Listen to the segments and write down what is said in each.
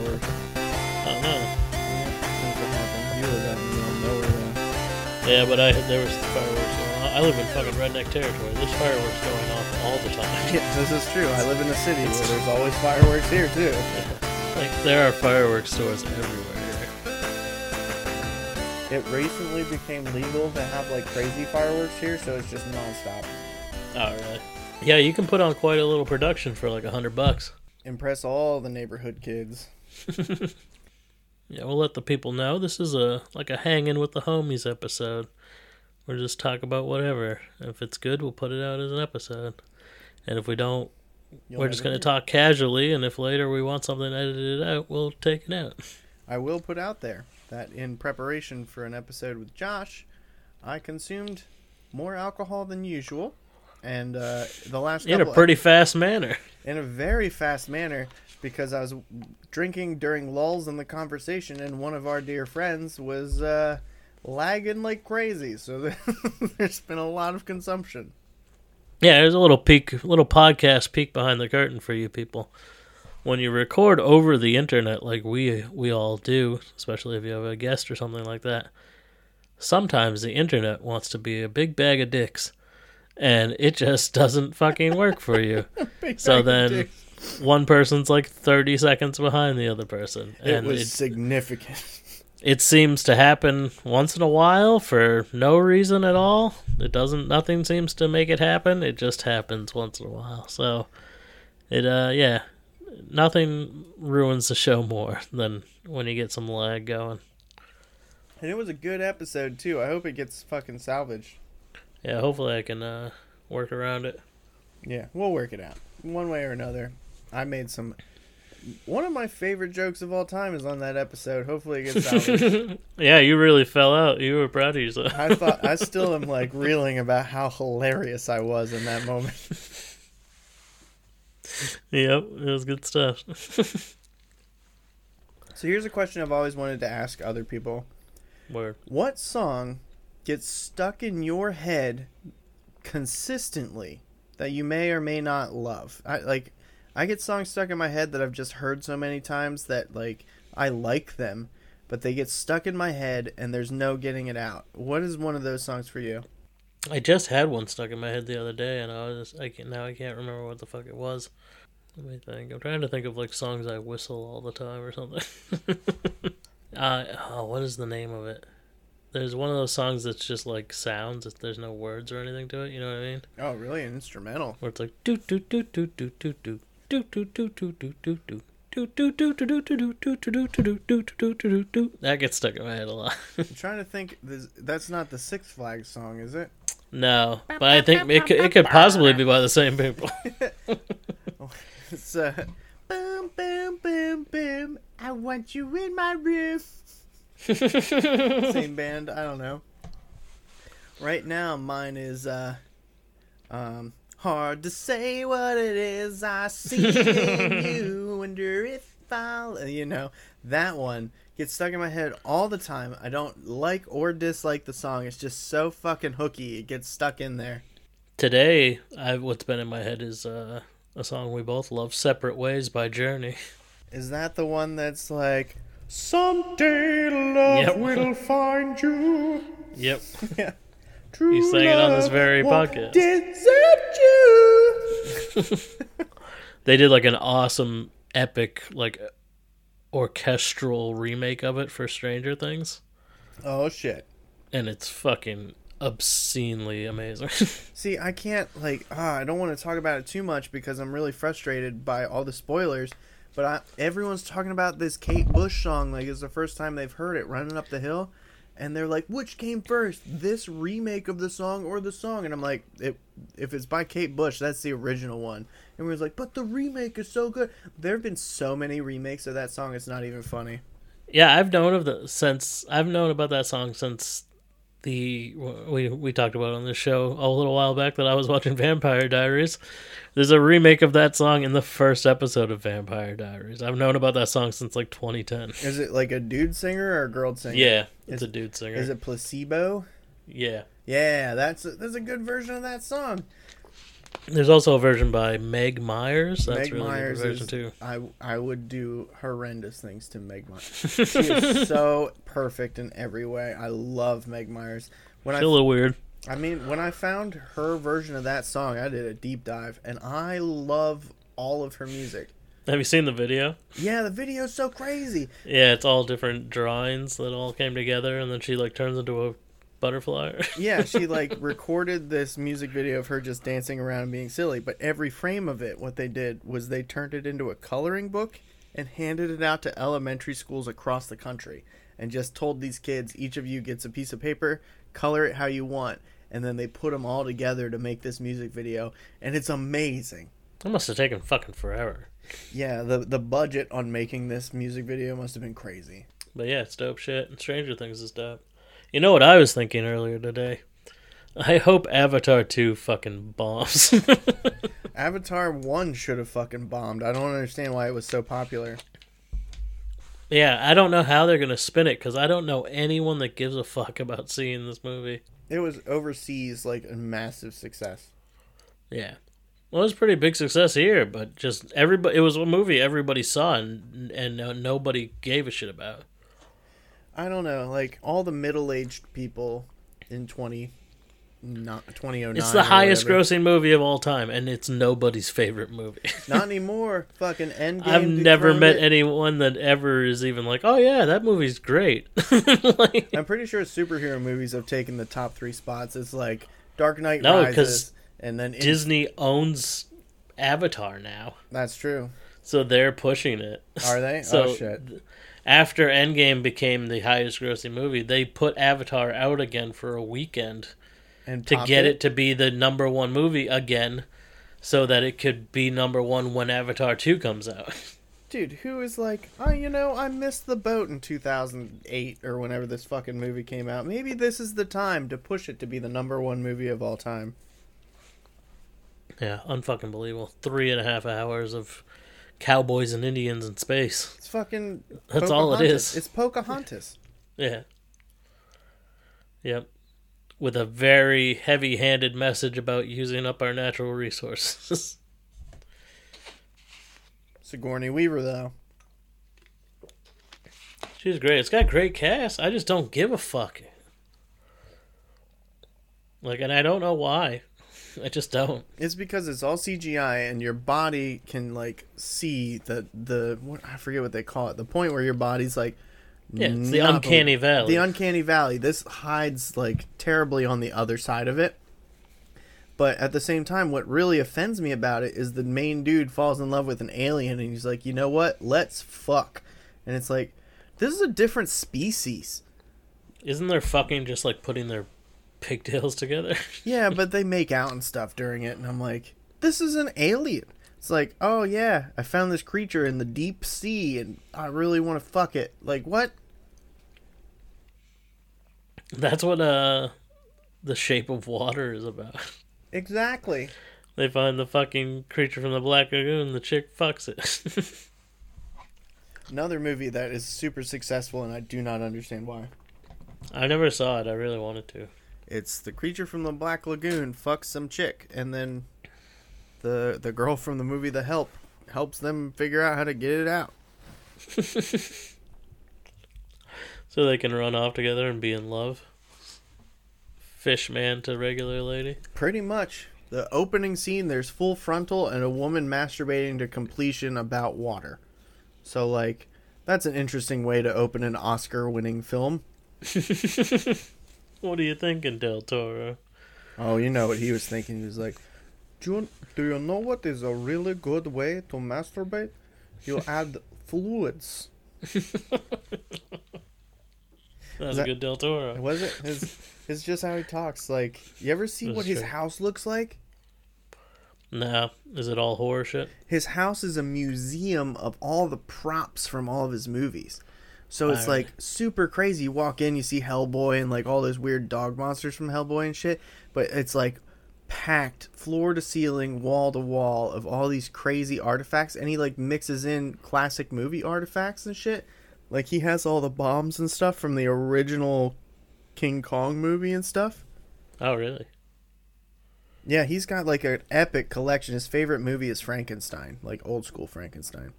fireworks. Uh-huh. I don't know. Things that happen. You live out in the middle of nowhere, though. Yeah, but I there was fireworks going on. I live in fucking redneck territory. There's fireworks going off all the time. Yeah, this is true. I live in a city where there's always fireworks here too. Like there are fireworks stores everywhere. It recently became legal to have like crazy fireworks here, so it's just nonstop. Oh really? Yeah, you can put on quite a little production for like a hundred bucks. Impress all the neighborhood kids. Yeah, we'll let the people know this is a like a hanging with the homies episode. We'll just talk about whatever. If it's good, we'll put it out as an episode. And if we don't, You'll we're just going to talk casually. And if later we want something edited out, we'll take it out. I will put out there that in preparation for an episode with Josh, I consumed more alcohol than usual, and uh, the last In a pretty fast manner. in a very fast manner because I was drinking during lulls in the conversation, and one of our dear friends was uh, lagging like crazy. So there's been a lot of consumption. Yeah, there's a little peek, little podcast peek behind the curtain for you people. When you record over the internet, like we we all do, especially if you have a guest or something like that, sometimes the internet wants to be a big bag of dicks, and it just doesn't fucking work for you. So then, one person's like thirty seconds behind the other person, it was it, significant. it seems to happen once in a while for no reason at all. It doesn't nothing seems to make it happen. It just happens once in a while. So it uh yeah, nothing ruins the show more than when you get some lag going. And it was a good episode too. I hope it gets fucking salvaged. Yeah, hopefully I can uh work around it. Yeah, we'll work it out one way or another. I made some. One of my favorite jokes of all time is on that episode. Hopefully it gets salvaged. yeah, you really fell out. You were proud of yourself. I thought I still am like reeling about how hilarious I was in that moment. yep, it was good stuff. So here's a question I've always wanted to ask other people. Word. What song gets stuck in your head consistently that you may or may not love? I like I get songs stuck in my head that I've just heard so many times that like I like them, but they get stuck in my head and there's no getting it out. What is one of those songs for you? I just had one stuck in my head the other day, and I was I can now I can't remember what the fuck it was. Let me think. I'm trying to think of like songs I whistle all the time or something. uh, oh, what is the name of it? There's one of those songs that's just like sounds. There's no words or anything to it. You know what I mean? Oh, really? An instrumental. Where it's like do do do do do do do that gets stuck in my head a lot. I'm trying to think. That's not the Six Flags song, is it? No, but I think it could, it could possibly be by the same people. it's uh, boom, boom, boom, boom. I want you in my room. same band. I don't know. Right now, mine is uh, um, hard to say what it is I see in you. Wonder if I'll, you know, that one gets stuck in my head all the time. I don't like or dislike the song. It's just so fucking hooky. It gets stuck in there. Today, I what's been in my head is uh, a song we both love, "Separate Ways" by Journey. Is that the one that's like, someday love Yep. will find you? Yep. Yeah. True You sang it on this very podcast. Desert you. They did like an awesome, epic, like orchestral remake of it for Stranger Things, oh shit. and it's fucking obscenely amazing. See, I can't like. Ah, I don't want to talk about it too much because I'm really frustrated by all the spoilers. But I, everyone's talking about this Kate Bush song like it's the first time they've heard it, "Running Up the Hill," and they're like, "Which came first, this remake of the song or the song?" And I'm like, it, "If it's by Kate Bush, that's the original one." And everyone's like, "But the remake is so good." There have been so many remakes of that song; it's not even funny. yeah, I've known of the since I've known about that song since the we we talked about on the show a little while back that I was watching Vampire Diaries. There's a remake of that song in the first episode of Vampire Diaries. I've known about that song since like 2010. Is it like a dude singer or a girl singer? Yeah, it's Is- a dude singer. Is it placebo? Yeah. Yeah, that's a, that's a good version of that song. There's also a version by Meg Myers. That's Meg really Myers version is, too. I I would do horrendous things to Meg Myers. she is so perfect in every way. I love Meg Myers. When Still a little weird. I I mean, when I found her version of that song, I did a deep dive, and I love all of her music. Have you seen the video? Yeah, the video's so crazy. Yeah, it's all different drawings that all came together, and then she like turns into a butterfly. Yeah, she like recorded this music video of her just dancing around and being silly, but every frame of it, what they did was they turned it into a coloring book and handed it out to elementary schools across the country and just told these kids, each of you gets a piece of paper, color it how you want, and then they put them all together to make this music video, and it's amazing. that must have taken fucking forever. Yeah, the the budget on making this music video must have been crazy. But yeah, it's dope shit. And Stranger Things is dope. You know what I was thinking earlier today? I hope Avatar 2 fucking bombs. Avatar 1 should have fucking bombed. I don't understand why it was so popular. yeah, I don't know how they're going to spin it because I don't know anyone that gives a fuck about seeing this movie. It was overseas like a massive success. Yeah. Well, it was a pretty big success here, but just everybody, it was a movie everybody saw and, and nobody gave a shit about. I don't know, like all the middle-aged people in 20 not 2009 It's the highest whatever. grossing movie of all time, and it's nobody's favorite movie. Not anymore. Fucking Endgame. I've never met it. anyone that ever is even like, oh yeah, that movie's great. like, I'm pretty sure superhero movies have taken the top 3 spots. It's like Dark Knight No, Rises and then in- Disney owns Avatar now, That's true. so they're pushing it. Are they? So oh shit. th- after Endgame became the highest grossing movie, they put Avatar out again for a weekend And to get it to be the number one movie again, so that it could be number one when Avatar two comes out. Dude, who is like, oh, you know, I missed the boat in 2008 or whenever this fucking movie came out. Maybe this is the time to push it to be the number one movie of all time. Yeah, unfucking believable. Three and a half hours of cowboys and Indians in space. It's fucking. That's all it Pocahontas. is. It's Pocahontas. Yeah. Yep. With a very heavy handed message about using up our natural resources. Sigourney Weaver, though. She's great. It's got great cast. I just don't give a fuck. Like, and I don't know why. I just don't. It's because it's all CGI and your body can like see the the what I forget what they call it. The point where your body's like Yeah, it's the uncanny valley. The uncanny valley. This hides like terribly on the other side of it. But at the same time, what really offends me about it is the main dude falls in love with an alien and he's like, you know what? Let's fuck. And it's like, this is a different species. Isn't there fucking just like putting their pigtails together? Yeah, but they make out and stuff during it, and I'm like, this is an alien. It's like, oh yeah, I found this creature in the deep sea, and I really want to fuck it. Like what? That's what uh the shape of water is about. Exactly. They find the fucking creature from the Black Lagoon, the chick fucks it. Another movie that is super successful, and I do not understand why. I never saw it, I really wanted to. It's the creature from the Black Lagoon fucks some chick, and then the the girl from the movie The Help helps them figure out how to get it out. So they can run off together and be in love. Fish man to regular lady. Pretty much. The opening scene, there's full frontal and a woman masturbating to completion about water. So, like, that's an interesting way to open an Oscar winning film. What are you thinking, Del Toro? Oh, you know what he was thinking. He was like, do you, do you know what is a really good way to masturbate? You add fluids. That's that- a good Del Toro. Was it? His, it's just how he talks. Like, you ever see That's what his house looks like? No, is it all horror shit? his house is a museum of all the props from all of his movies. So it's like super crazy. You walk in, you see Hellboy and like all those weird dog monsters from Hellboy and shit, but it's like packed floor to ceiling, wall to wall of all these crazy artifacts and he like mixes in classic movie artifacts and shit. Like he has all the bombs and stuff from the original King Kong movie and stuff. Oh, really? Yeah, he's got like an epic collection. His favorite movie is Frankenstein, like old school Frankenstein.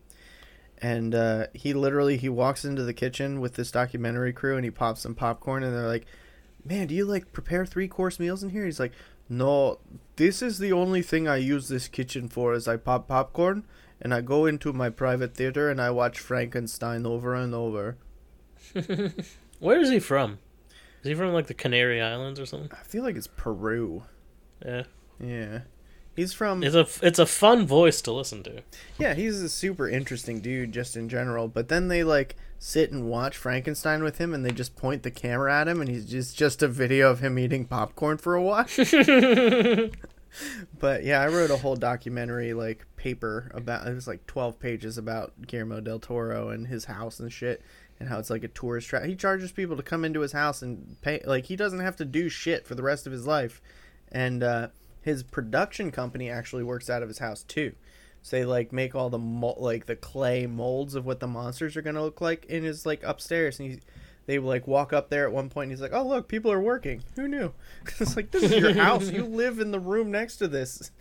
And uh, he literally he walks into the kitchen with this documentary crew and he pops some popcorn and they're like, "Man, do you like prepare three course meals in here?" He's like, "No, this is the only thing I use this kitchen for. Is I pop popcorn and I go into my private theater and I watch Frankenstein over and over." Where is he from? Is he from like the Canary Islands or something? I feel like it's Peru. Yeah, Yeah. He's from it's a it's a fun voice to listen to. Yeah, he's a super interesting dude just in general. But then they like sit and watch Frankenstein with him, and they just point the camera at him, and he's just just a video of him eating popcorn for a while. but yeah, I wrote a whole documentary like paper about it was like twelve pages about Guillermo del Toro and his house and shit. And how it's like a tourist trap. He charges people to come into his house and pay. Like he doesn't have to do shit for the rest of his life. And uh, his production company actually works out of his house too. So they like make all the mo- like the clay molds of what the monsters are gonna look like in his like upstairs, and he, they like walk up there at one point. and He's like, "Oh look, people are working. Who knew?" it's like this is your house. You live in the room next to this.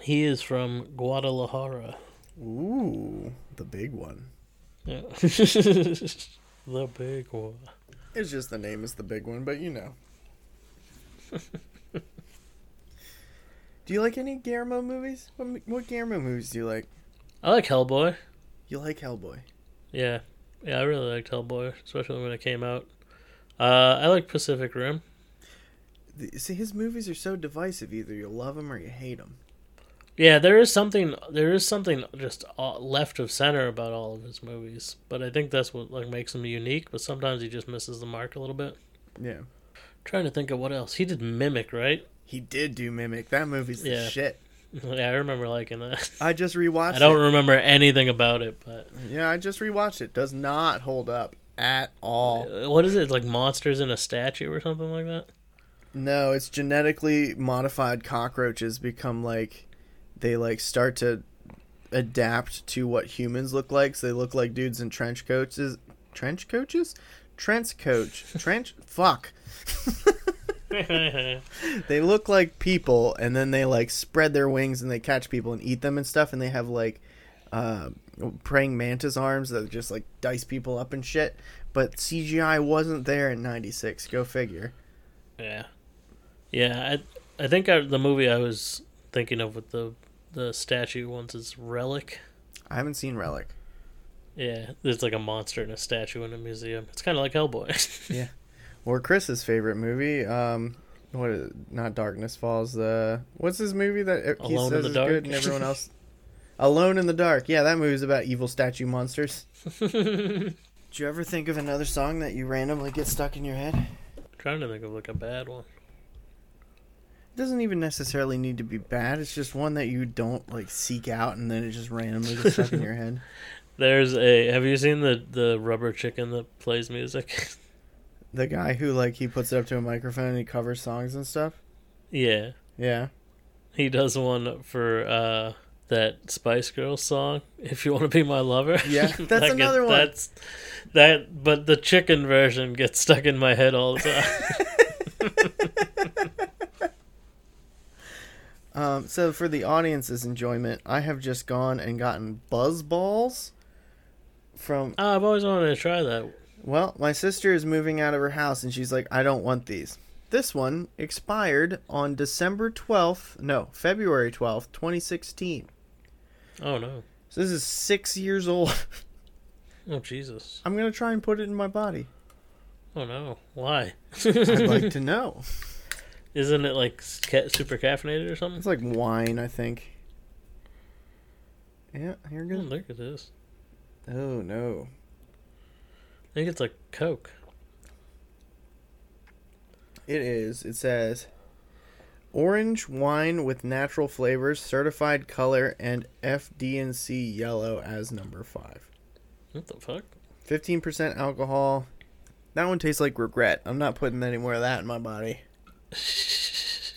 He is from Guadalajara. Ooh, the big one. Yeah. the big one. It's just the name is the big one, but you know. Do you like any Guillermo movies? What, what Guillermo movies do you like? I like Hellboy. You like Hellboy? Yeah. Yeah, I really liked Hellboy, especially when it came out. Uh, I like Pacific Rim. The- See, his movies are so divisive. Either you love them or you hate them. Yeah, there is something there is something just uh, left of center about all of his movies, but I think that's what like makes him unique. But sometimes he just misses the mark a little bit. Yeah. trying to think of what else he did. Mimic, right? He did do Mimic. That movie's the Yeah. shit. Yeah, I remember liking that. I just rewatched I don't it. remember anything about it, but Yeah, I just rewatched it. Does not hold up at all. Uh, what is it? Like monsters in a statue or something like that? No, it's genetically modified cockroaches become like they like start to adapt to what humans look like. So they look like dudes in trench coats. Trench coaches? Trench coach. Trench fuck. they look like people and then they like spread their wings and they catch people and eat them and stuff and they have like uh, praying mantis arms that just like dice people up and shit but cgi wasn't there in 96 go figure yeah, yeah. I I think I, the movie I was thinking of with the the statue ones is Relic. i haven't seen relic Yeah, there's like a monster in a statue in a museum. It's kind of like Hellboy. or chris's favorite movie um what is it? not darkness falls the what's his movie that he Alone says is Dark? good and everyone else alone in the dark yeah that movie's about evil statue monsters did you ever think of another song that you randomly get stuck in your head trying to think of like a bad one. It doesn't even necessarily need to be bad. It's just one that you don't like seek out, and then it just randomly gets stuck in your head. There's a. Have you seen the the rubber chicken that plays music? The guy who like he puts it up to a microphone and he covers songs and stuff. yeah, Yeah, he does one for uh that Spice Girls song. If you want to be my lover. Yeah, that's That another one. That's that, but the chicken version gets stuck in my head all the time. Um, so for the audience's enjoyment, I have just gone and gotten BuzzBallz from. oh, I've always wanted to try that. Well, my sister is moving out of her house, and she's like, "I don't want these." This one expired on December twelfth. No, February twelfth, twenty sixteen. Oh no. So this is six years old. Oh Jesus. I'm gonna try and put it in my body. Oh no. Why? I'd like to know. Isn't it like ca- super caffeinated or something? It's like wine, I think. Yeah, here Oh, goes. look at this. Oh no. I think it's a Coke. It is. It says orange wine with natural flavors, certified color, and FD&C yellow as number five. What the fuck? 15% alcohol. That one tastes like regret. I'm not putting any more of that in my body.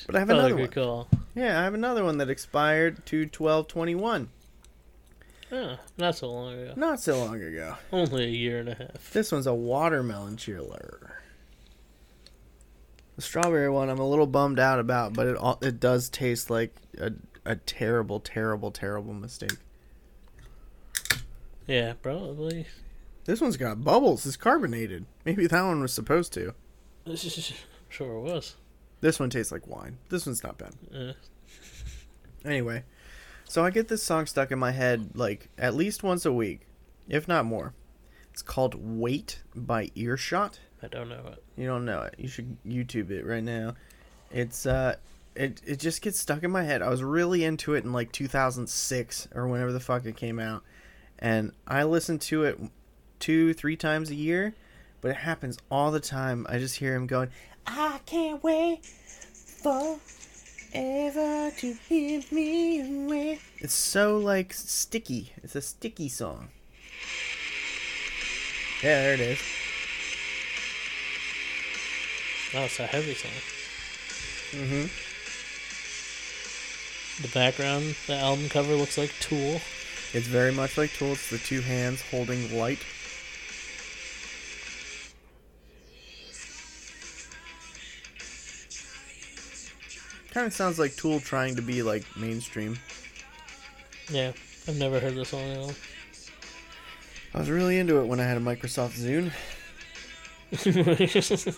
But I have another one. Call. Yeah, I have another one that expired to 1221. Oh, not so long ago. Not so long ago. Only a year and a half. This one's a watermelon chiller. The strawberry one, I'm a little bummed out about, but it all, it does taste like a a terrible, terrible, terrible mistake. Yeah, probably. This one's got bubbles. It's carbonated. Maybe that one was supposed to. sure was. This one tastes like wine. This one's not bad. Uh. Anyway, so I get this song stuck in my head like at least once a week, if not more. It's called "Wait" by Earshot. I don't know it. You don't know it. You should YouTube it right now. It's uh it it just gets stuck in my head. I was really into it in like 2006 or whenever the fuck it came out. And I listen to it two, three times a year, but it happens all the time. I just hear him going, "I can't wait for ever to hear me away." It's so like sticky. It's a sticky song. Yeah, there it is. Oh, it's a heavy song. Mm Mhm. The background, the album cover looks like Tool. It's very much like Tool. It's the two hands holding light. Kind of sounds like Tool trying to be like mainstream. Yeah, I've never heard this song at all. I was really into it when I had a Microsoft Zune.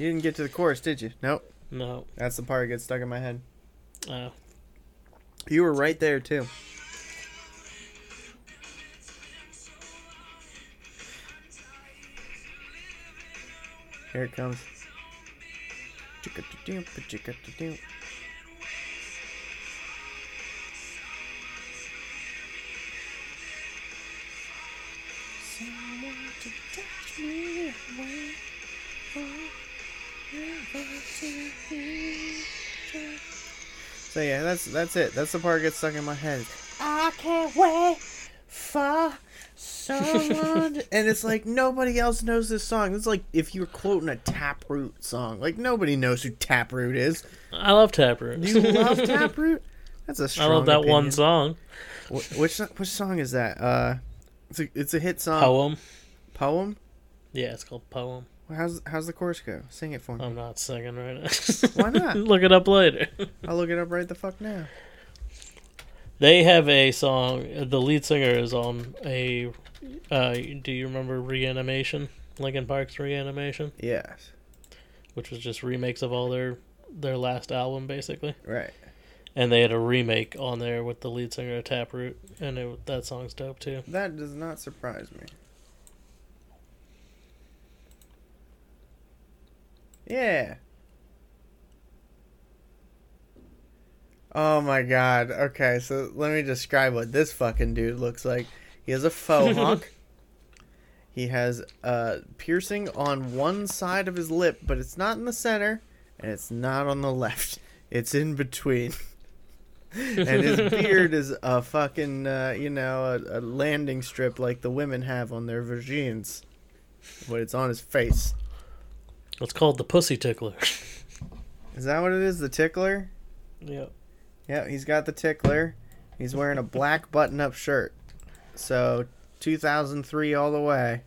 You didn't get to the chorus, did you? Nope. no. That's the part that gets stuck in my head. Uh, You were right there too. Here it comes. So yeah, that's that's it. That's the part that gets stuck in my head. I can't wait for someone. and it's like nobody else knows this song. It's like if you were quoting a Taproot song. Like nobody knows who Taproot is. I love Taproot. You love Taproot? That's a I strong. I love that one song. Wh- Which which song is that? Uh, it's a it's a hit song. Poem. Poem. Yeah, it's called Poem. How's how's the chorus go? Sing it for me. I'm not singing right now. Why not? Look it up later. I'll look it up right the fuck now. They have a song. The lead singer is on a. Uh, do you remember Reanimation? Linkin Park's Reanimation, Yes. which was just remakes of all their their last album, basically. Right. And they had a remake on there with the lead singer of Taproot, and it, that song's dope too. That does not surprise me. Yeah. Oh my god. Okay, so let me describe what this fucking dude looks like. He has a faux hawk. He has a piercing on one side of his lip, but it's not in the center, and it's not on the left. It's in between. and his beard is a fucking, uh, you know, a, a landing strip like the women have on their virgins, But it's on his face. It's called the Pussy Tickler. Is that what it is? The tickler? yep. Yeah, he's got the tickler. He's wearing a black button up shirt. So, 2003 all the way.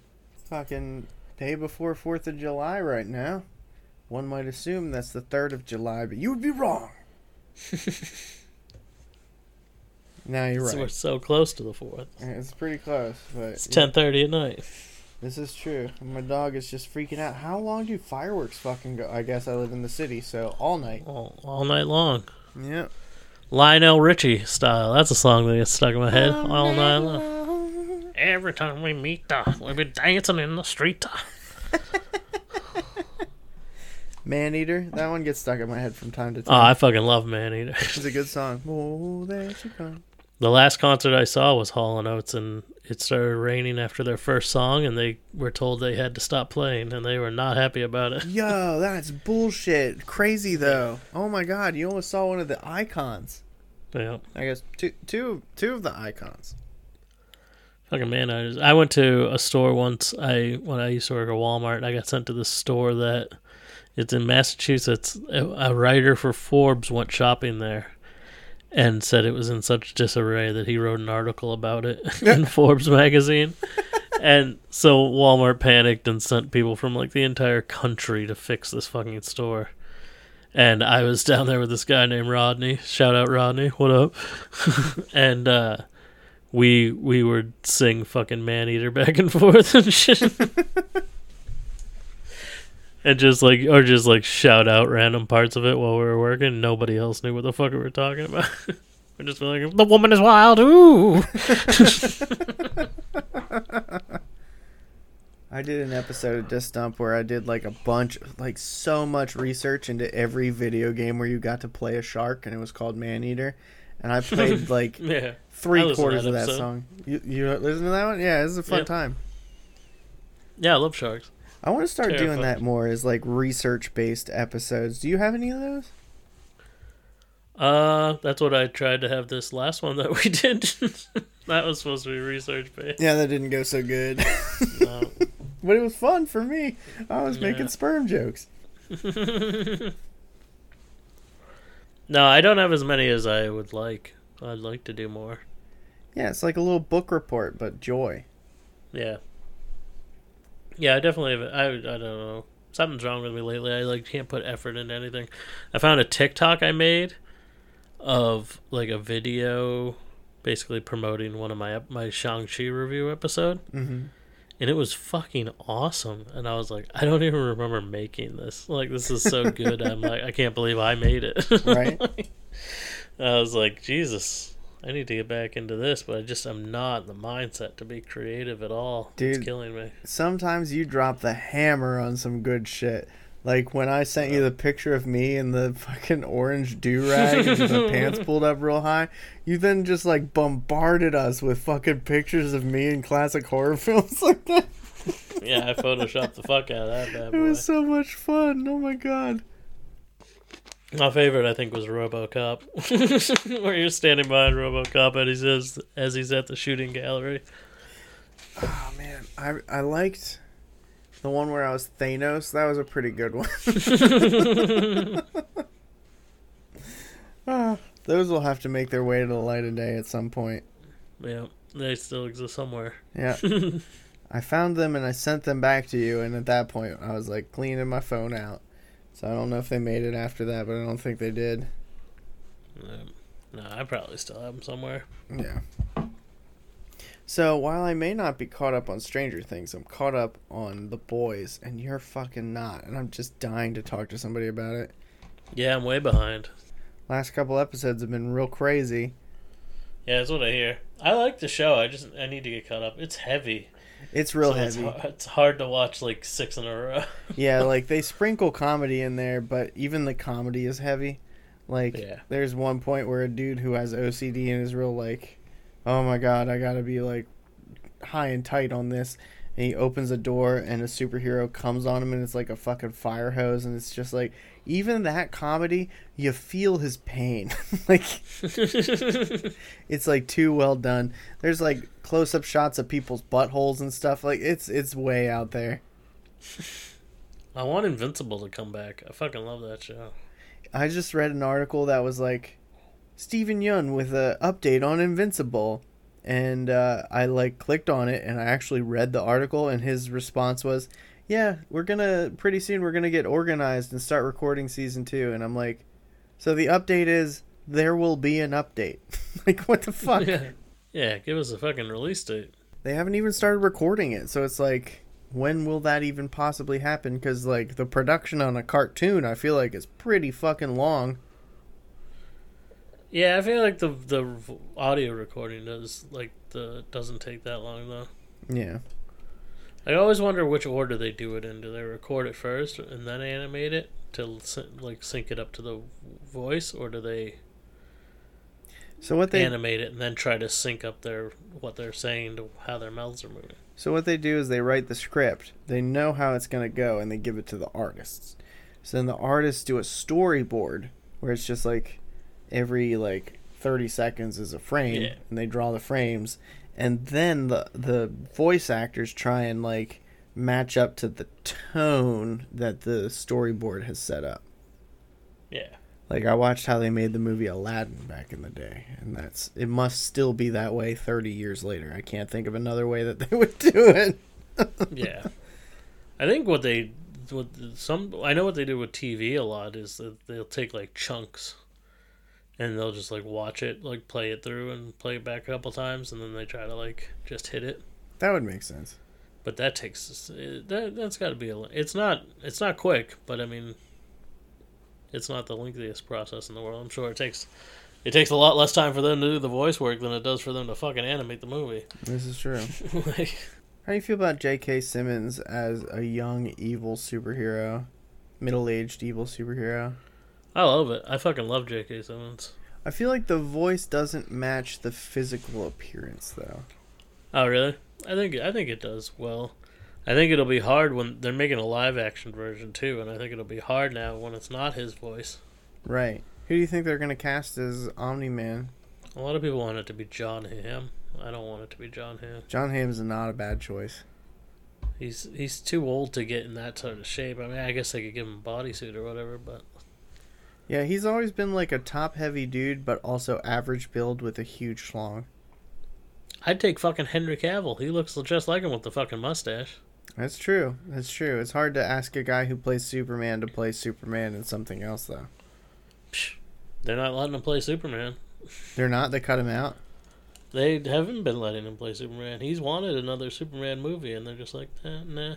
Fucking day before 4th of July right now. One might assume that's the 3rd of July, but you would be wrong. now you're So we're so close to the fourth. It's pretty close, but It's ten thirty at night. This is true. My dog is just freaking out. How long do fireworks fucking go? I guess I live in the city, so all night. All, all night long. Yep. Lionel Richie style. That's a song that gets stuck in my head all night long. Every time we meet, uh, we be dancing in the street. uh. Man Eater. That one gets stuck in my head from time to time. Oh. I fucking love Man Eater. It's a good song. Oh, there she comes. The last concert I saw was Hall and Oates, and it started raining after their first song, and they were told they had to stop playing, and they were not happy about it. Yo, that's bullshit. Crazy though. Oh my god, you almost saw one of the icons. Yeah. I guess two, two, two of the icons. Fucking man, I, went to a store once. I when I used to work at Walmart, and I got sent to this store that it's in Massachusetts. A, a writer for Forbes went shopping there, and said it was in such disarray that he wrote an article about it in Forbes magazine. and so Walmart panicked and sent people from like the entire country to fix this fucking store. And I was down there with this guy named Rodney. Shout out Rodney, what up? and uh we we would sing fucking man eater back and forth and shit. and just like or just like shout out random parts of it while we were working. Nobody else knew what the fuck we were talking about. we're just like the woman is wild. Ooh. I did an episode of Disc Dump where I did like a bunch, like so much research into every video game where you got to play a shark, and it was called Man Eater. And I played like yeah. Three quarters that of that episode. song. You, you listen to that one? Yeah, it's a fun Yeah. time. Yeah, I love sharks. I want to start doing that more as like research based episodes. Do you have any of those? Uh, that's what I tried to have this last one that we did. that was supposed to be research based. Yeah, that didn't go so good. No. but it was fun for me. I was making sperm jokes. no, I don't have as many as I would like. I'd like to do more. Yeah, it's like a little book report, but joy. Yeah. Yeah, I definitely have. I I don't know. Something's wrong with me lately. I like can't put effort into anything. I found a TikTok I made of like a video, basically promoting one of my my Shang Chi review episode, Mm-hmm. and it was fucking awesome. And I was like, I don't even remember making this. Like this is so good. I'm like, I can't believe I made it. Right. I was like, Jesus. I need to get back into this, but I just I'm not in the mindset to be creative at all. Dude. It's killing me. Sometimes you drop the hammer on some good shit. Like when I sent you the picture of me in the fucking orange do rag and the pants pulled up real high, you then just like bombarded us with fucking pictures of me in classic horror films like that. Yeah, I photoshopped the fuck out of that bad It was so much fun. Oh my god. My favorite, I think, was RoboCop, where you're standing behind RoboCop and he says as he's at the shooting gallery. Oh man, I I liked the one where I was Thanos. That was a pretty good one. Ah, those will have to make their way to the light of day at some point. Yeah, they still exist somewhere. Yeah. I found them and I sent them back to you, and at that point, I was like cleaning my phone out. So I don't know if they made it after that, but I don't think they did. Um, no, I probably still have them somewhere. Yeah. So while I may not be caught up on Stranger Things, I'm caught up on The Boys, and you're fucking not, and I'm just dying to talk to somebody about it. Yeah, I'm way behind. Last couple episodes have been real crazy. Yeah, that's what I hear. I like the show. I just I need to get caught up. It's heavy. It's real so it's heavy. har- It's, hard to watch like six in a row. Yeah, like they sprinkle comedy in there, but even the comedy is heavy. Like Yeah. there's one point where a dude who has OCD and is real like, "Oh my god, I got to be like high and tight on this." And he opens a door and a superhero comes on him and it's like a fucking fire hose and it's just like even that comedy, you feel his pain. like it's like too well done. There's like close-up shots of people's buttholes and stuff. Like it's it's way out there. I want Invincible to come back. I fucking love that show. I just read an article that was like Steven Yeun with a update on Invincible, and uh, I like clicked on it and I actually read the article, and his response was, "Yeah, we're gonna pretty soon we're gonna get organized and start recording season two. And I'm like, "So the update is there will be an update." like what the fuck? Yeah. yeah, give us a fucking release date. They haven't even started recording it, so it's like. When will that even possibly happen? Because like the production on a cartoon, I feel like is pretty fucking long. Yeah, I feel like the the audio recording does like the doesn't take that long though. Yeah. I always wonder which order they do it in. Do they record it first and then animate it to like sync it up to the voice, or do they So what they animate it and then try to sync up their what they're saying to how their mouths are moving? So what they do is they write the script. They know how it's going to go and they give it to the artists. So then the artists do a storyboard where it's just like every like 30 seconds is a frame Yeah. and they draw the frames and then the the voice actors try and like match up to the tone that the storyboard has set up. Yeah, Like I watched how they made the movie Aladdin back in the day, and that's it must still be that way 30 years later. I can't think of another way that they would do it. yeah. I think what they what some I know what they do with TV a lot is that they'll take like chunks and they'll just like watch it, like play it through and play it back a couple times and then they try to like just hit it. That would make sense. But that takes that that's got to be a it's not it's not quick, but I mean it's not the lengthiest process in the world. I'm sure it takes it takes a lot less time for them to do the voice work than it does for them to fucking animate the movie. This is true. like, How do you feel about J.K. Simmons as a young evil superhero, middle-aged evil superhero? I love it. I fucking love J.K. Simmons. I feel like the voice doesn't match the physical appearance, though. Oh really? I think I think it does well. I think it'll be hard when they're making a live action version too, and I think it'll be hard now when it's not his voice. Right. Who do you think they're gonna cast as Omni Man? A lot of people want it to be Jon Hamm. I don't want it to be Jon Hamm. Jon Hamm's not a bad choice. He's he's too old to get in that sort of shape. I mean, I guess they could give him a bodysuit or whatever, but Yeah, he's always been like a top-heavy dude, but also average build with a huge schlong. I'd take fucking Henry Cavill. He looks just like him with the fucking mustache. That's true. That's true. It's hard to ask a guy who plays Superman to play Superman in something else, though. Psh, they're not letting him play Superman. They're not. They cut him out. They haven't been letting him play Superman. He's wanted another Superman movie, and they're just like, eh, nah.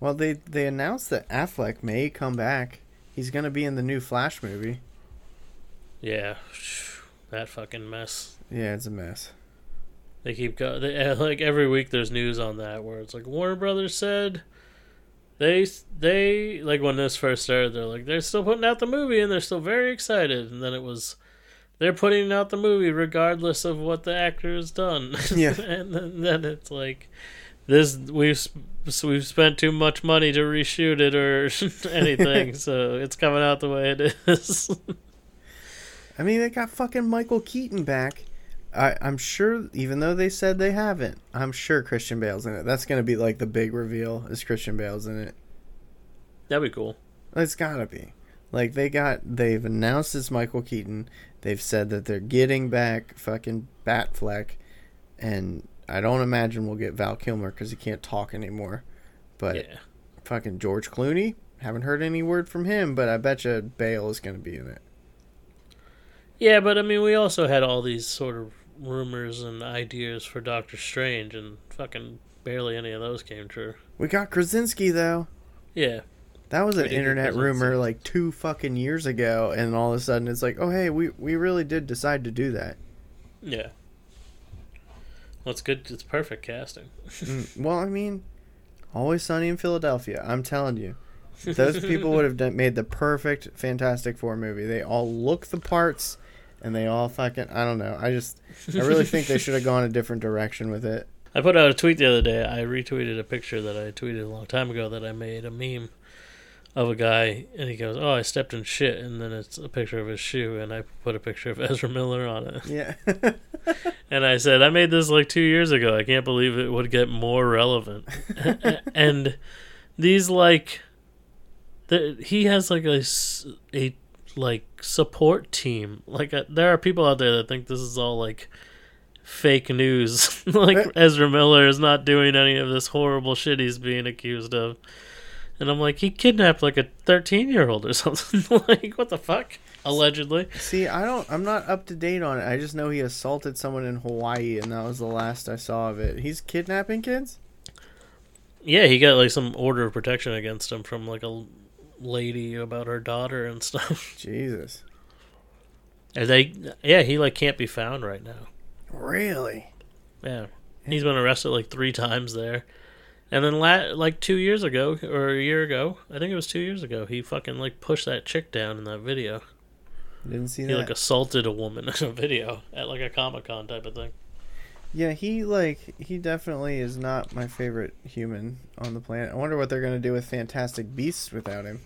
Well, they they announced that Affleck may come back. He's gonna be in the new Flash movie. Yeah, that fucking mess. Yeah, it's a mess. They keep go they, like every week. There's news on that where it's like Warner Brothers said they they like when this first started. They're like they're still putting out the movie and they're still very excited. And then it was they're putting out the movie regardless of what the actor has done. Yeah. and then, then it's like this we've we've spent too much money to reshoot it or anything, so it's coming out the way it is. I mean, they got fucking Michael Keaton back. I, I'm sure, even though they said they haven't, I'm sure Christian Bale's in it. That's gonna be like the big reveal is Christian Bale's in it. That'd be cool. It's gotta be. Like they got, they've announced it's Michael Keaton. They've said that they're getting back fucking Batfleck, and I don't imagine we'll get Val Kilmer because he can't talk anymore. But yeah. fucking George Clooney, haven't heard any word from him, but I bet you Bale is gonna be in it. Yeah, but I mean, we also had all these sort of rumors and ideas for Doctor Strange, and fucking barely any of those came true. We got Krasinski though. Yeah, That was an internet rumor like two fucking years ago, and all of a sudden it's like, oh hey, we we really did decide to do that. yeah. Well, it's good. It's perfect casting. Mm, well, I mean, always sunny in Philadelphia. I'm telling you, those people would have done, made the perfect Fantastic Four movie. They all look the parts, and they all fucking. I don't know. I just, I really think they should have gone a different direction with it. I put out a tweet the other day. I retweeted a picture that I tweeted a long time ago that I made a meme of a guy, and he goes, "Oh, I stepped in shit," and then it's a picture of his shoe, and I put a picture of Ezra Miller on it, Yeah. and I said, "I made this like two years ago. I can't believe it would get more relevant." and these like, the, he has like a a like support team. Like uh, there are people out there that think this is all like fake news. like Ezra Miller is not doing any of this horrible shit he's being accused of. And I'm like, he kidnapped like a 13 year old or something. like, what the fuck? Allegedly. See, I don't. I'm not up to date on it. I just know he assaulted someone in Hawaii, and that was the last I saw of it. He's kidnapping kids. Yeah, he got like some order of protection against him from like a lady about her daughter and stuff. Jesus. And they, yeah, he like can't be found right now. Really? Yeah, he's been arrested like three times there. And then la- like two years ago or a year ago, I think it was two years ago, he fucking like pushed that chick down in that video. Didn't see He that. He like assaulted a woman in a video at like a Comic Con type of thing. Yeah, he like he definitely is not my favorite human on the planet. I wonder what they're gonna do with Fantastic Beasts without him.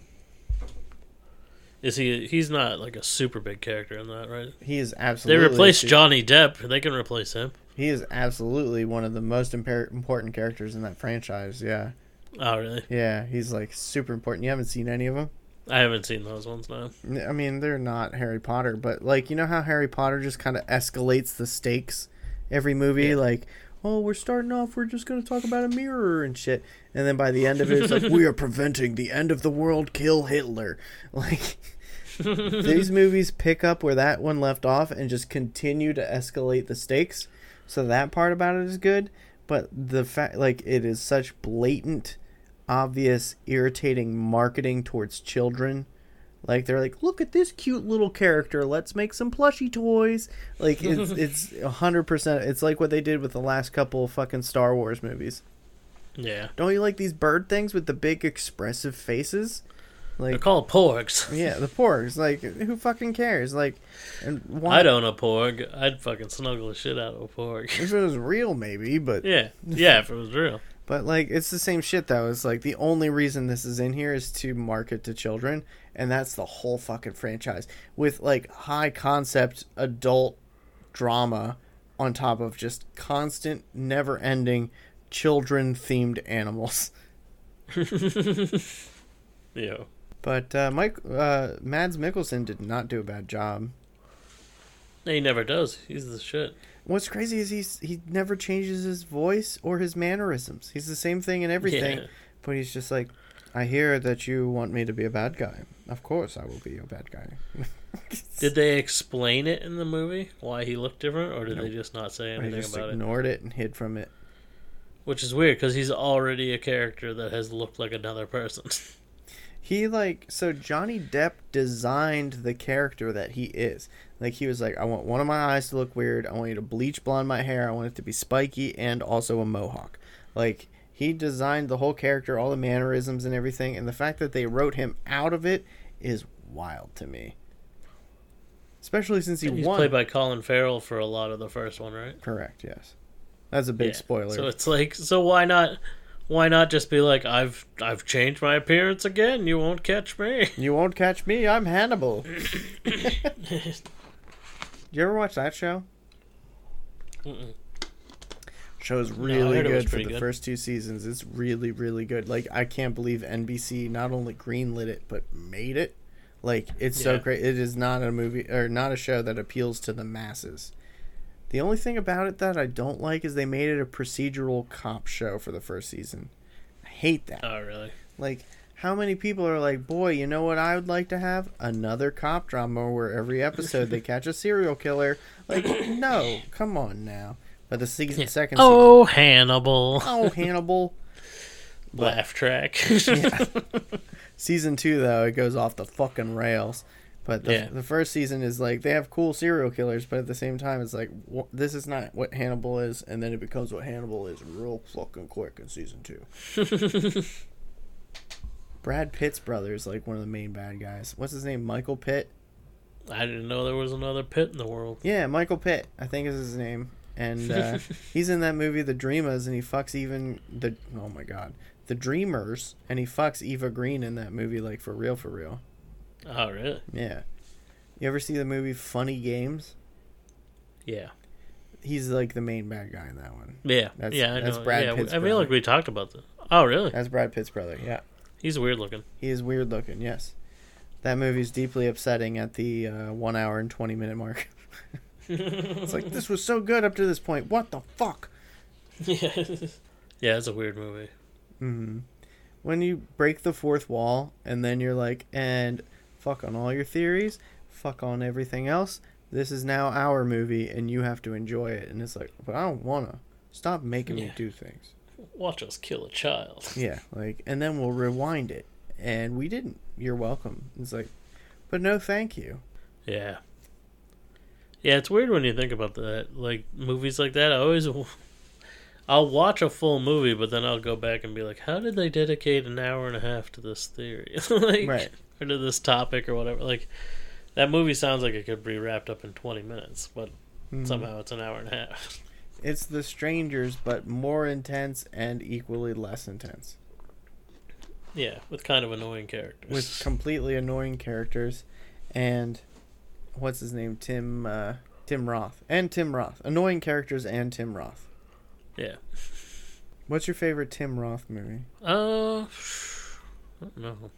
Is he? He's not like a super big character in that, right? He is absolutely. They replaced Johnny Depp. They can replace him. He is absolutely one of the most impar- important characters in that franchise. Yeah, Oh, really? yeah, he's like super important. You haven't seen any of them? I haven't seen those ones now. I mean, they're not Harry Potter, but like you know how Harry Potter just kind of escalates the stakes every movie. Yeah. Like, oh, we're starting off, we're just gonna talk about a mirror and shit, and then by the end of it, it's like we are preventing the end of the world. Kill Hitler. Like these movies pick up where that one left off and just continue to escalate the stakes. So that part about it is good, but the fact like it is such blatant, obvious, irritating marketing towards children. Like they're like, look at this cute little character. Let's make some plushy toys. Like it's it's a hundred percent. It's like what they did with the last couple of fucking Star Wars movies. Yeah. Don't you like these bird things with the big expressive faces? They're Like called porgs. yeah, the porgs. Like who fucking cares? Like, and why? I'd own a porg. I'd fucking snuggle the shit out of a porg. If it was real, maybe, but yeah. Yeah, if it was real. but like it's the same shit though. It's like the only reason this is in here is to market to children, and that's the whole fucking franchise with like high concept adult drama on top of just constant, never ending children themed animals. Yeah. But uh, Mike uh, Mads Mikkelsen did not do a bad job. He never does. He's the shit. What's crazy is he's he never changes his voice or his mannerisms. He's the same thing in everything, Yeah. but he's just like, I hear that you want me to be a bad guy. Of course, I will be a bad guy. Did they explain it in the movie why he looked different, or did they just not say anything about it? ignored it and hid from it. Which is weird because he's already a character that has looked like another person. He like so Johnny Depp designed the character that he is. Like he was like, I want one of my eyes to look weird. I want you to bleach blonde my hair. I want it to be spiky and also a mohawk. Like he designed the whole character, all the mannerisms and everything. And the fact that they wrote him out of it is wild to me. Especially since he He's won. played by Colin Farrell for a lot of the first one, right? Correct. Yes. That's a big Yeah. spoiler. So it's like, so why not? Why not just be like, I've I've changed my appearance again. You won't catch me. you won't catch me. I'm Hannibal. you ever watch that show? Mm-mm. Show's really was good for the good. first two seasons. It's really, really good. Like I can't believe NBC not only greenlit it but made it. Like it's so great. It is not a movie or not a show that appeals to the masses. The only thing about it that I don't like is they made it a procedural cop show for the first season. I hate that. Oh really? Like, how many people are like, boy, you know what I would like to have? Another cop drama where every episode they catch a serial killer. Like, no, come on now. But the season, second Oh, Hannibal. season. Oh, Hannibal. Laugh track. season two, though, it goes off the fucking rails. But the, Yeah. the first season is like, they have cool serial killers, but at the same time, it's like, wh- this is not what Hannibal is. And then it becomes what Hannibal is real fucking quick in season two. Brad Pitt's brother is like one of the main bad guys. What's his name? Michael Pitt. I didn't know there was another Pitt in the world. Yeah, Michael Pitt. I think is his name. And uh, he's in that movie The Dreamers, and he fucks even the oh my god, The Dreamers, and he fucks Eva Green in that movie, like for real, for real. Oh really? Yeah. You ever see the movie Funny Games? Yeah. He's like the main bad guy in that one. Yeah. That's- yeah. I that's know. Brad yeah, Pitt's I feel brother. like we talked about this. Oh really? That's Brad Pitt's brother. Yeah, He's weird looking. he is weird looking. Yes, that movie's deeply upsetting at the uh, one hour and twenty minute mark. it's like this was so good up to this point. What the fuck? yeah. yeah, it's a weird movie. hmm When you break the fourth wall and then you're like, and fuck on all your theories, fuck on everything else. This is now our movie and you have to enjoy it. And it's like, but I don't wanna. Stop making me do things. Watch us kill a child. Yeah, like, and then we'll rewind it. And we didn't. You're welcome. It's like, but no, thank you. Yeah. Yeah, it's weird when you think about that. Like movies like that, I always I'll watch a full movie, but then I'll go back and be like, how did they dedicate an hour and a half to this theory? like Right. Or to this topic or whatever. Like that movie sounds like it could be wrapped up in 20 minutes, but Mhm. somehow it's an hour and a half. It's the strangers, but more intense and equally less intense. yeah, with kind of annoying characters. with completely annoying characters and what's his name tim uh, tim roth and tim roth annoying characters and tim roth yeah. what's your favorite tim roth movie Uh I don't know.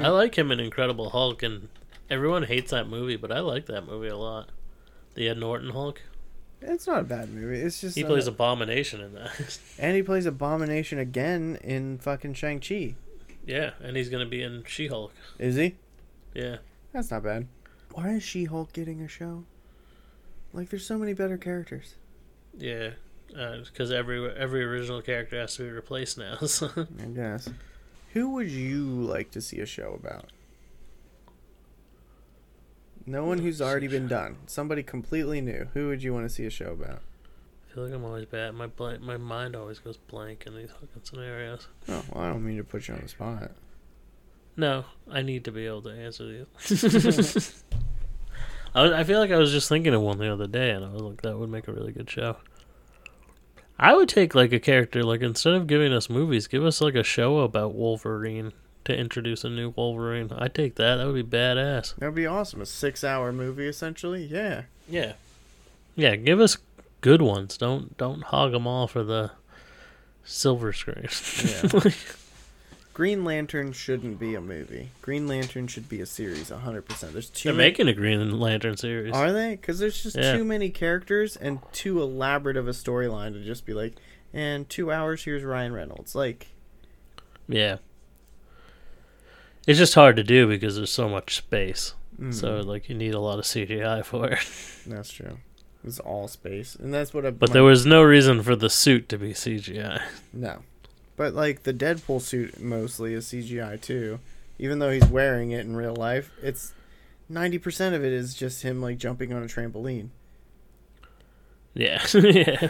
I like him in Incredible Hulk, and everyone hates that movie, but I like that movie a lot. The Ed Norton Hulk. It's not a bad movie. It's just He uh, plays Abomination in that. and he plays Abomination again in fucking Shang Chi. yeah, and he's gonna be in She Hulk. Is he? Yeah. That's not bad. Why is She Hulk getting a show? Like, there's so many better characters. Yeah, because every every original character has to be replaced now. So. I guess. Who would you like to see a show about? No one who's already been done. Somebody completely new. Who would you want to see a show about? I feel like I'm always bad. My blank, my mind always goes blank in these fucking scenarios. Oh, well, I don't mean to put you on the spot. No, I need to be able to answer these. I, was, I feel like I was just thinking of one the other day, and I was like, that would make a really good show. I would take like a character, like instead of giving us movies, give us like a show about Wolverine to introduce a new Wolverine. I'd take that. That would be badass. That would be awesome. A six-hour movie, essentially. Yeah. Yeah, yeah. Give us good ones. Don't don't hog them all for the silver screen. Yeah. Green Lantern shouldn't be a movie. Green Lantern should be a series, 100%. There's too They're many- making a Green Lantern series. Are they? Because there's just Yeah. too many characters and too elaborate of a storyline to just be like, and two hours, here's Ryan Reynolds. Like, Yeah. It's just hard to do because there's so much space. mm, So like you need a lot of CGI for it. that's true. It's all space, and that's what I. But there was no reason for the suit to be CGI. no, but like the Deadpool suit mostly is CGI too, even though he's wearing it in real life. It's ninety percent of it is just him like jumping on a trampoline. Yeah. yeah.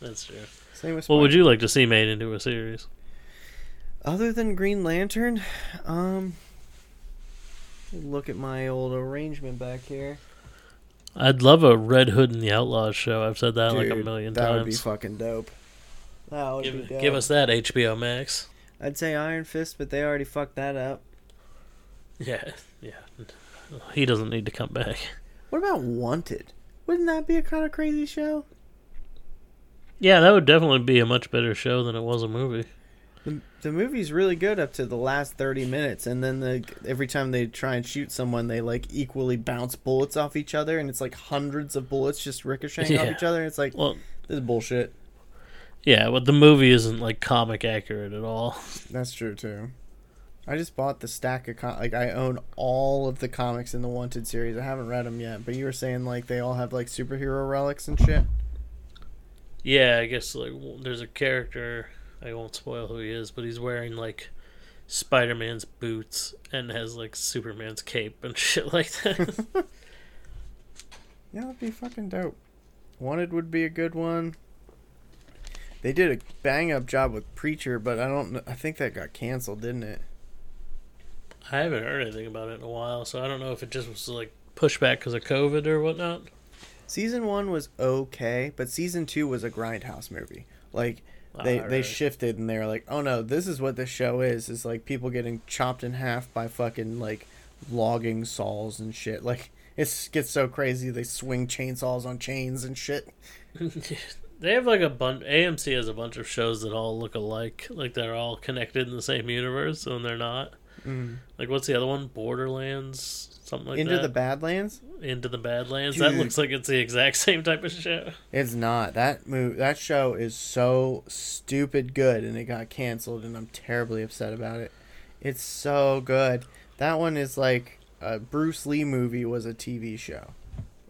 That's true. Same with. What would you like to see made into a series? Other than Green Lantern, um, look at my old arrangement back here. I'd love a Red Hood and the Outlaws show. I've said that like a Dude, million that would be times. fucking dope. That would be Give, dope. give us that HBO Max. I'd say Iron Fist, but they already fucked that up. Yeah, yeah. He doesn't need to come back. What about Wanted? Wouldn't that be a kind of crazy show? Yeah, that would definitely be a much better show than it was a movie. The, the movie's really good up to the last 30 minutes, and then the every time they try and shoot someone, they like equally bounce bullets off each other, and it's like hundreds of bullets just ricocheting off each other. And it's like, Well, this is bullshit. Yeah, but the movie isn't like comic accurate at all. That's true too. I just bought the stack of com- like I own all of the comics in the Wanted series. I haven't read them yet, but you were saying like they all have like superhero relics and shit. Yeah, I guess like there's a character. I won't spoil who he is, but he's wearing like Spider-Man's boots and has like Superman's cape and shit like that. Yeah, that'd be fucking dope. Wanted would be a good one. They did a bang up job with Preacher, but I don't. I think that got canceled, didn't it? I haven't heard anything about it in a while, so I don't know if it just was like pushed back because of COVID or whatnot. Season one was okay, but season two was a grindhouse movie. Like ah, they they Alright. shifted and they were like, oh no, this is what the show is. Is like people getting chopped in half by fucking like logging saws and shit. Like it gets so crazy they swing chainsaws on chains and shit. they have like a bunch. AMC has a bunch of shows that all look alike, like they're all connected in the same universe, and they're not. Mm. Like what's the other one? Borderlands, something like Into that. Into the Badlands. Into the Badlands. That looks like it's the exact same type of show. It's not that move. That show is so stupid good, and it got canceled, and I'm terribly upset about it. It's so good. That one is like a Bruce Lee movie was a TV show.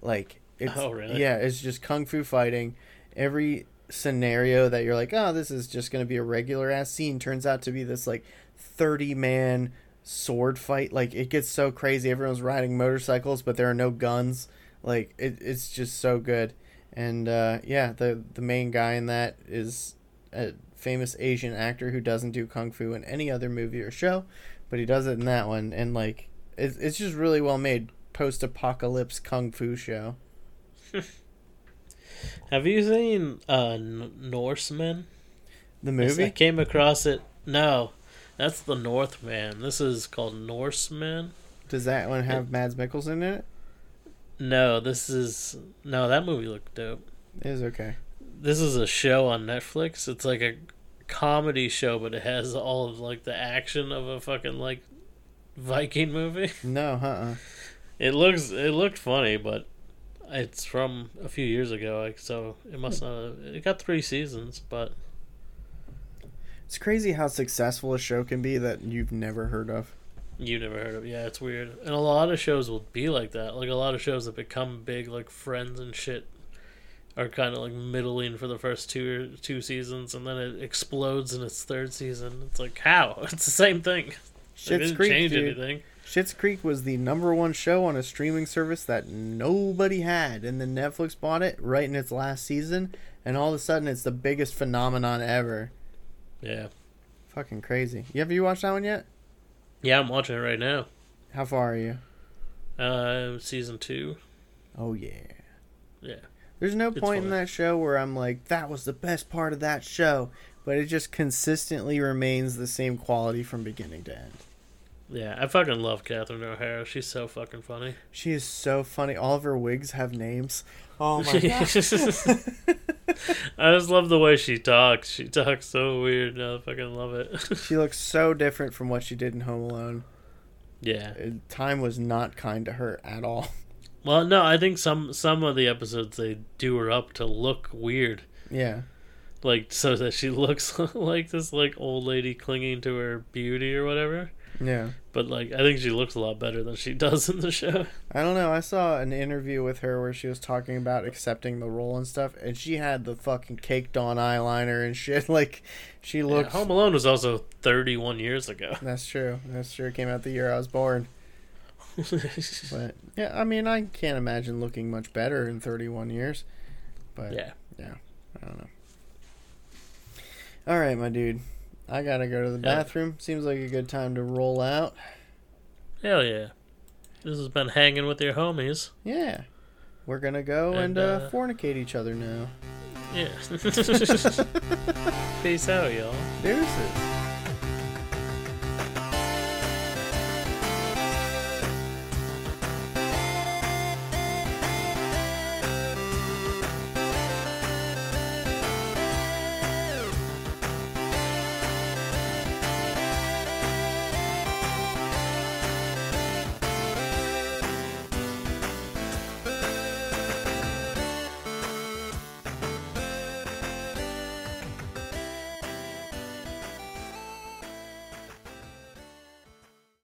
Like it's Oh, really? yeah, it's just kung fu fighting. Every scenario that you're like, oh, this is just gonna be a regular ass scene, turns out to be this like thirty man sword fight. Like it gets so crazy. Everyone's riding motorcycles, but there are no guns. Like it, it's just so good. And uh, yeah, the the main guy in that is a famous Asian actor who doesn't do kung fu in any other movie or show, but he does it in that one. And like, it's it's just really well made post apocalypse kung fu show. Have you seen uh, N- Norsemen? The Yes, I movie. came across it. No, that's the Northman. This is called Norseman. Does that one have Mads Mikkelsen in it? No, this is no. That movie looked dope. It is okay. This is a show on Netflix. It's like a comedy show, but it has all of like the action of a fucking like Viking movie. No, uh uh It looks it looked funny, but it's from a few years ago, like so it must hmm. not. It got three seasons, but It's crazy how successful a show can be that you've never heard of. you never heard of. Yeah, it's weird. And a lot of shows will be like that. Like a lot of shows that become big, like Friends and shit, are kind of like middling for the first two two seasons, and then it explodes in its third season. It's like how? It's the same thing. It Schitt's didn't Creek, change dude. anything. Schitt's Creek was the number one show on a streaming service that nobody had, and then Netflix bought it right in its last season, and all of a sudden it's the biggest phenomenon ever. Yeah, Fucking crazy. You have you watched that one yet? yeah. I'm watching it right now. How far are you? Uh, season two. Oh yeah. Yeah. There's no It's point in that show where I'm like, that was the best part of that show, but it just consistently remains the same quality from beginning to end. Yeah, I fucking love Catherine O'Hara. She's so fucking funny. She is so funny. All of her wigs have names. Oh my god. I just love the way she talks. She talks so weird. I fucking love it. she looks so different from what she did in Home Alone. yeah. Uh, Time was not kind to her at all. Well, no, I think some some of the episodes they do her up to look weird, Yeah. like so that she looks like this like old lady clinging to her beauty or whatever. Yeah. But like, I think she looks a lot better than she does in the show. I don't know. I saw an interview with her where she was talking about accepting the role and stuff, and she had the fucking caked on eyeliner and shit. Like, she Yeah, looked. Home Alone was also 31 years ago. That's true. That's true. It came out the year I was born. But yeah, I mean, I can't imagine looking much better in 31 years. But yeah. yeah. I don't know. All right, my dude. I gotta go to the Yeah. bathroom. Seems like a good time to roll out. Hell yeah. This has been hanging with your homies. Yeah. We're gonna go and, And, uh, uh, fornicate each other now. Yeah. Peace out, y'all. Deuces.